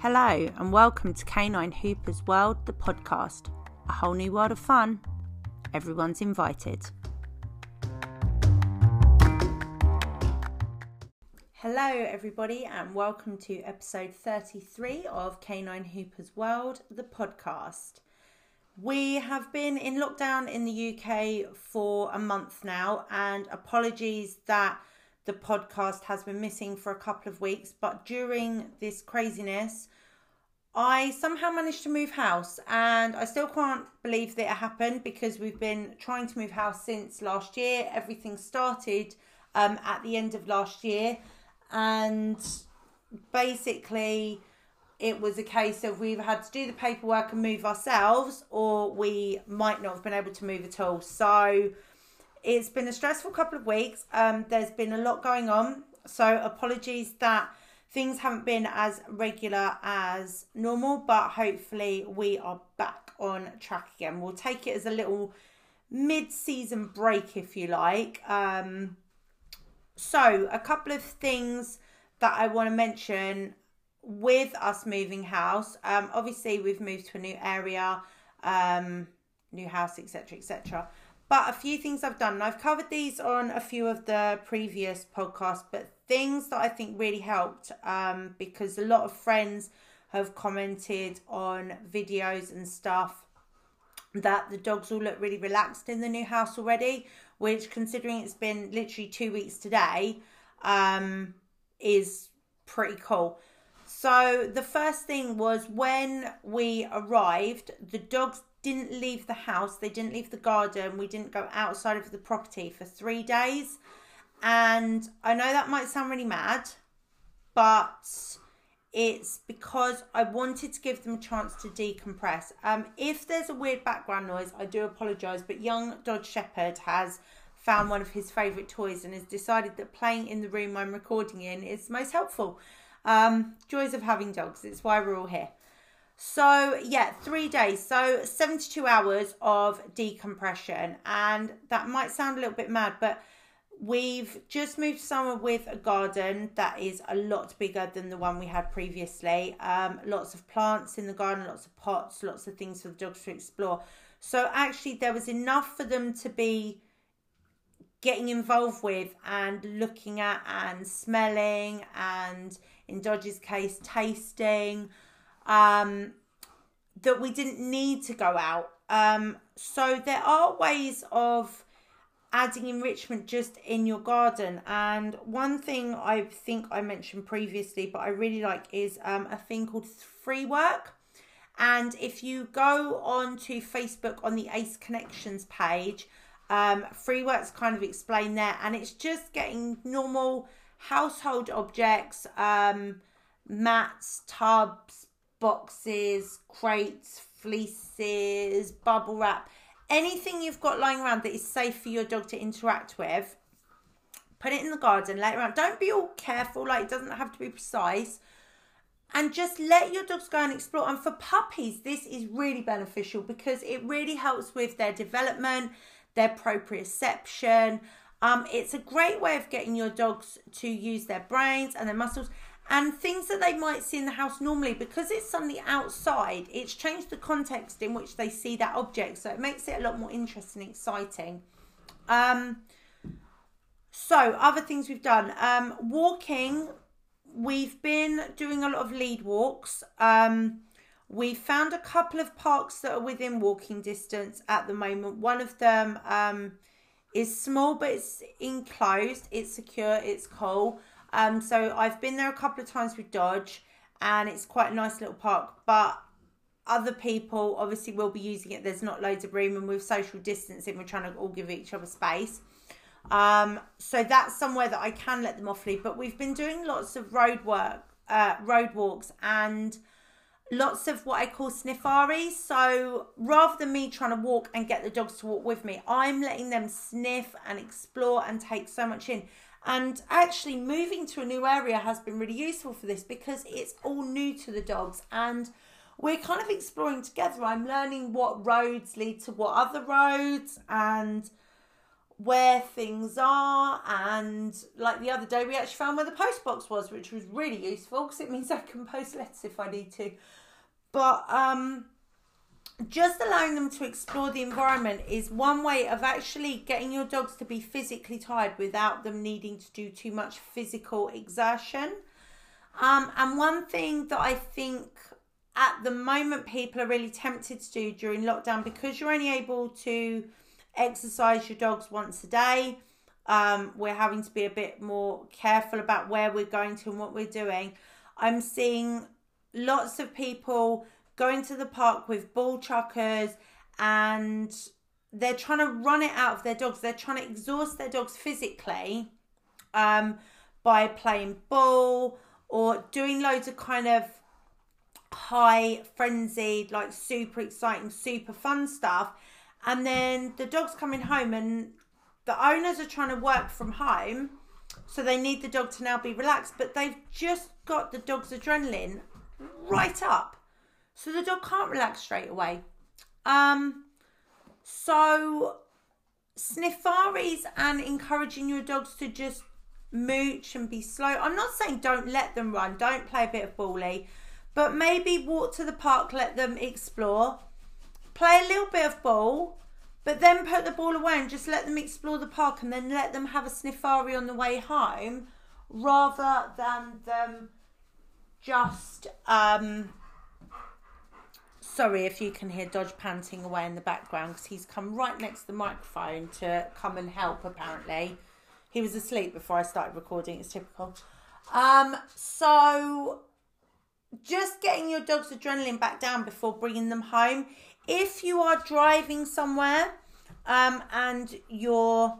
Hello, and welcome to Canine Hooper's World, the podcast. A whole new world of fun. Everyone's invited. Hello, everybody, and welcome to episode 33 of Canine Hooper's World, the podcast. We have been in lockdown in the UK for a month now, and apologies that the podcast has been missing for a couple of weeks. But during this craziness, I somehow managed to move house, and I still can't believe that it happened because we've been trying to move house since last year. Everything started um, at the end of last year, and basically it was a case of we've had to do the paperwork and move ourselves, or we might not have been able to move at all. So it's been a stressful couple of weeks. Um, there's been a lot going on. So apologies that things haven't been as regular as normal, but hopefully we are back on track again. We'll take it as a little mid season break, if you like. Um, so, a couple of things that I want to mention with us moving house. Um, obviously, we've moved to a new area, um, new house, etc., etc. But a few things I've done, and I've covered these on a few of the previous podcasts, but things that I think really helped um, because a lot of friends have commented on videos and stuff that the dogs all look really relaxed in the new house already, which considering it's been literally two weeks today, um, is pretty cool. So the first thing was when we arrived, the dogs didn't leave the house, they didn't leave the garden, we didn't go outside of the property for three days. And I know that might sound really mad, but it's because I wanted to give them a chance to decompress. Um, if there's a weird background noise, I do apologise, but young Dodge Shepherd has found one of his favourite toys and has decided that playing in the room I'm recording in is most helpful. Um, joys of having dogs, it's why we're all here. So, yeah, three days. So, 72 hours of decompression. And that might sound a little bit mad, but We've just moved somewhere with a garden that is a lot bigger than the one we had previously. Um, lots of plants in the garden, lots of pots, lots of things for the dogs to explore. So actually, there was enough for them to be getting involved with and looking at and smelling and in Dodge's case tasting um, that we didn't need to go out. Um, so there are ways of adding enrichment just in your garden. And one thing I think I mentioned previously, but I really like is um, a thing called free work. And if you go on to Facebook on the Ace Connections page, um, Freework's kind of explained there, and it's just getting normal household objects, um, mats, tubs, boxes, crates, fleeces, bubble wrap anything you've got lying around that is safe for your dog to interact with, put it in the garden, let it around. Don't be all careful, like it doesn't have to be precise. And just let your dogs go and explore. And for puppies, this is really beneficial because it really helps with their development, their proprioception. Um, it's a great way of getting your dogs to use their brains and their muscles and things that they might see in the house normally because it's something outside it's changed the context in which they see that object so it makes it a lot more interesting and exciting. Um so other things we've done. Um walking we've been doing a lot of lead walks. Um we found a couple of parks that are within walking distance at the moment. One of them um is small but it's enclosed it's secure it's cool um, so I've been there a couple of times with Dodge, and it's quite a nice little park. But other people obviously will be using it. There's not loads of room, and with social distancing, we're trying to all give each other space. Um, so that's somewhere that I can let them off lead. But we've been doing lots of road work, uh, road walks, and lots of what I call sniffaries. So rather than me trying to walk and get the dogs to walk with me, I'm letting them sniff and explore and take so much in. And actually, moving to a new area has been really useful for this because it's all new to the dogs and we're kind of exploring together. I'm learning what roads lead to what other roads and where things are and like the other day we actually found where the post box was which was really useful because it means i can post letters if i need to but um just allowing them to explore the environment is one way of actually getting your dogs to be physically tired without them needing to do too much physical exertion. Um, and one thing that I think at the moment people are really tempted to do during lockdown because you're only able to exercise your dogs once a day. Um, we're having to be a bit more careful about where we're going to and what we're doing. I'm seeing lots of people going to the park with ball chuckers and they're trying to run it out of their dogs. They're trying to exhaust their dogs physically um, by playing ball or doing loads of kind of high, frenzied, like super exciting, super fun stuff. And then the dog's coming home and the owners are trying to work from home. So they need the dog to now be relaxed, but they've just got the dog's adrenaline right up. So the dog can't relax straight away. Um, so sniffaris and encouraging your dogs to just mooch and be slow. I'm not saying don't let them run, don't play a bit of bally, but maybe walk to the park, let them explore, play a little bit of ball, but then put the ball away and just let them explore the park and then let them have a sniffari on the way home rather than them just um sorry if you can hear Dodge panting away in the background because he's come right next to the microphone to come and help. Apparently, he was asleep before I started recording. It's typical. Um, so just getting your dog's adrenaline back down before bringing them home. If you are driving somewhere um, and you're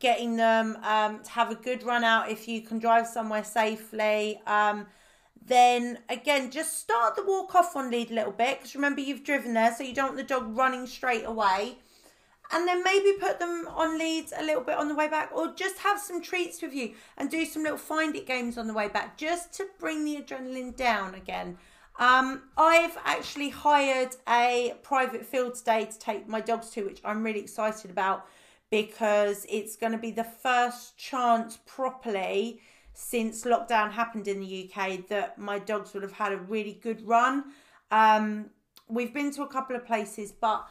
getting them um, to have a good run out, if you can drive somewhere safely. Um, then again, just start the walk off on lead a little bit because remember you've driven there, so you don't want the dog running straight away. And then maybe put them on leads a little bit on the way back, or just have some treats with you and do some little find it games on the way back just to bring the adrenaline down again. Um, I've actually hired a private field today to take my dogs to, which I'm really excited about because it's going to be the first chance properly since lockdown happened in the UK that my dogs would have had a really good run. Um, we've been to a couple of places, but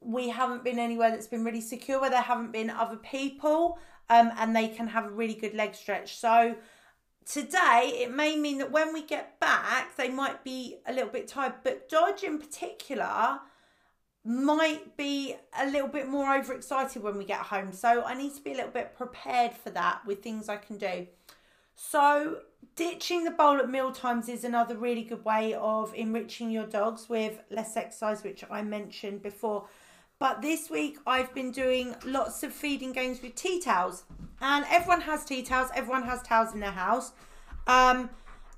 we haven't been anywhere that's been really secure where there haven't been other people um, and they can have a really good leg stretch. So today it may mean that when we get back, they might be a little bit tired, but Dodge in particular might be a little bit more overexcited when we get home. So I need to be a little bit prepared for that with things I can do. So ditching the bowl at meal times is another really good way of enriching your dogs with less exercise, which I mentioned before. But this week I've been doing lots of feeding games with tea towels. And everyone has tea towels, everyone has towels in their house. Um,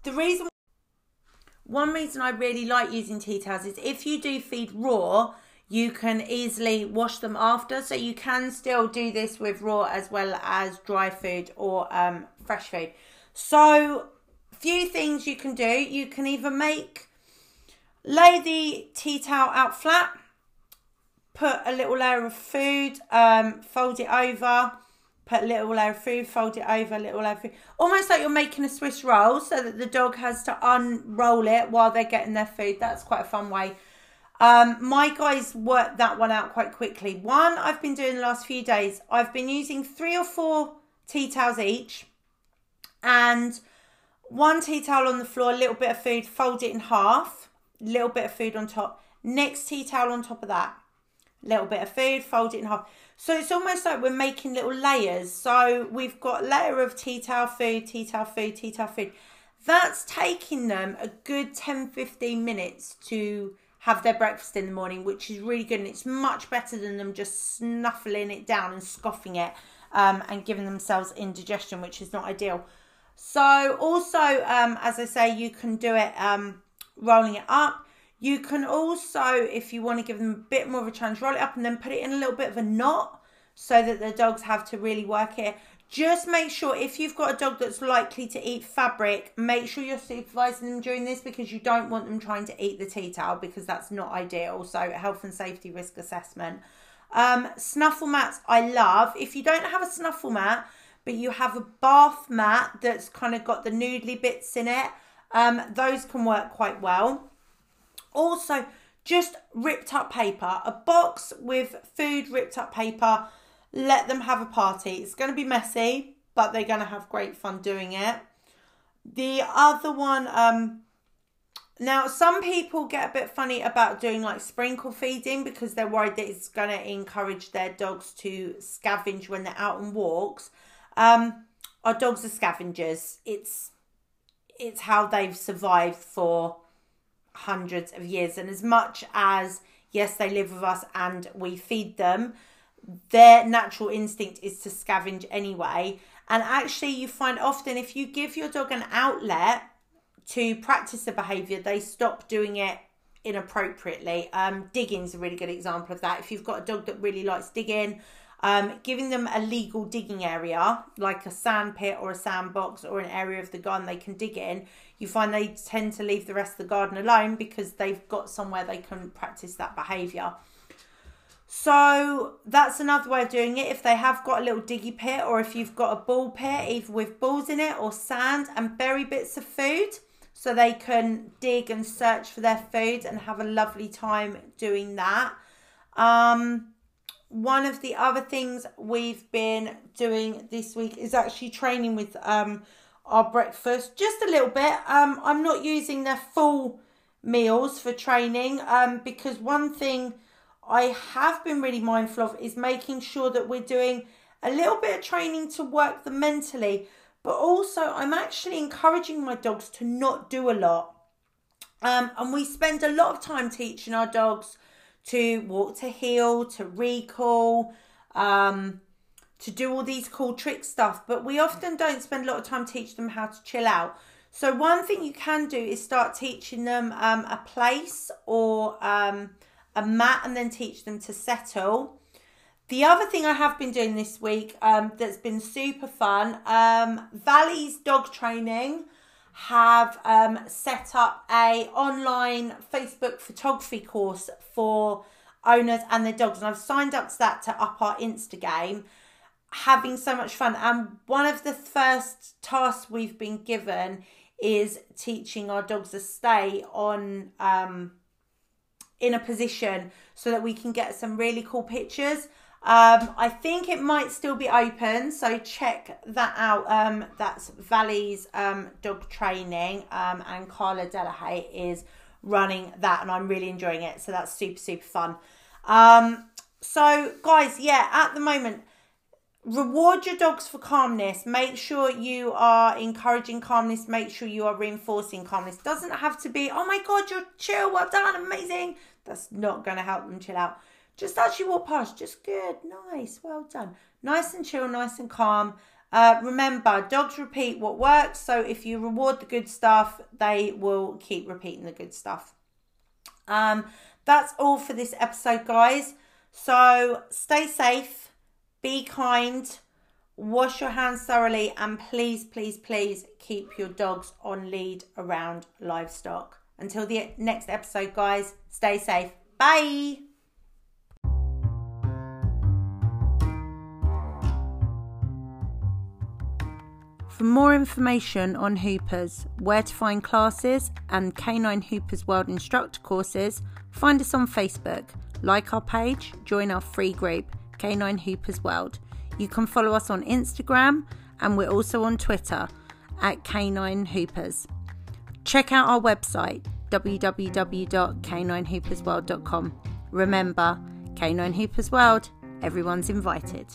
the reason one reason I really like using tea towels is if you do feed raw, you can easily wash them after. So you can still do this with raw as well as dry food or um, fresh food. So, few things you can do. You can either make, lay the tea towel out flat, put a little layer of food, um, fold it over, put a little layer of food, fold it over, a little layer of food. Almost like you're making a Swiss roll so that the dog has to unroll it while they're getting their food. That's quite a fun way um, my guys worked that one out quite quickly. One I've been doing the last few days, I've been using three or four tea towels each and one tea towel on the floor, a little bit of food, fold it in half, little bit of food on top. Next tea towel on top of that, little bit of food, fold it in half. So it's almost like we're making little layers. So we've got layer of tea towel food, tea towel food, tea towel food. That's taking them a good 10 15 minutes to have their breakfast in the morning, which is really good. And it's much better than them just snuffling it down and scoffing it um, and giving themselves indigestion, which is not ideal. So, also, um, as I say, you can do it um, rolling it up. You can also, if you want to give them a bit more of a challenge, roll it up and then put it in a little bit of a knot so that the dogs have to really work it. Just make sure if you've got a dog that's likely to eat fabric, make sure you're supervising them during this because you don't want them trying to eat the tea towel because that's not ideal. So, health and safety risk assessment. Um, snuffle mats, I love. If you don't have a snuffle mat, but you have a bath mat that's kind of got the noodly bits in it, um, those can work quite well. Also, just ripped up paper, a box with food ripped up paper. Let them have a party. It's going to be messy, but they're going to have great fun doing it. The other one, um, now some people get a bit funny about doing like sprinkle feeding because they're worried that it's going to encourage their dogs to scavenge when they're out on walks. Um, our dogs are scavengers. It's it's how they've survived for hundreds of years, and as much as yes, they live with us and we feed them, their natural instinct is to scavenge anyway. And actually, you find often if you give your dog an outlet to practice the behavior, they stop doing it inappropriately. Um, digging's a really good example of that. If you've got a dog that really likes digging, um, giving them a legal digging area, like a sand pit or a sandbox or an area of the garden they can dig in, you find they tend to leave the rest of the garden alone because they've got somewhere they can practice that behavior. So that's another way of doing it. If they have got a little diggy pit or if you've got a ball pit, either with balls in it or sand and bury bits of food so they can dig and search for their food and have a lovely time doing that. Um, one of the other things we've been doing this week is actually training with um, our breakfast just a little bit. Um, I'm not using their full meals for training um, because one thing I have been really mindful of is making sure that we're doing a little bit of training to work them mentally, but also I'm actually encouraging my dogs to not do a lot. Um, and we spend a lot of time teaching our dogs to walk to heel, to recall, um, to do all these cool trick stuff, but we often don't spend a lot of time teaching them how to chill out. So one thing you can do is start teaching them um, a place or um, a mat and then teach them to settle. The other thing I have been doing this week um, that's been super fun, um, Valley's dog training have um, set up a online Facebook photography course for owners and their dogs, and I've signed up to that to up our Insta game. Having so much fun, and one of the first tasks we've been given is teaching our dogs to stay on um, in a position so that we can get some really cool pictures. Um, I think it might still be open, so check that out. Um, that's Valley's um, dog training, um, and Carla Delahaye is running that, and I'm really enjoying it. So that's super super fun. Um, so guys, yeah, at the moment, reward your dogs for calmness. Make sure you are encouraging calmness. Make sure you are reinforcing calmness. Doesn't have to be, oh my god, you're chill, well done, amazing. That's not going to help them chill out just as you walk past, just good, nice, well done. Nice and chill, nice and calm. Uh, remember, dogs repeat what works. So if you reward the good stuff, they will keep repeating the good stuff. Um, that's all for this episode, guys. So stay safe, be kind, wash your hands thoroughly, and please, please, please keep your dogs on lead around livestock. Until the next episode, guys, stay safe. Bye. For more information on Hoopers, where to find classes, and Canine Hoopers World Instructor courses, find us on Facebook, like our page, join our free group, Canine Hoopers World. You can follow us on Instagram, and we're also on Twitter at Canine Hoopers. Check out our website, www.caninehoopersworld.com. Remember, Canine Hoopers World, everyone's invited.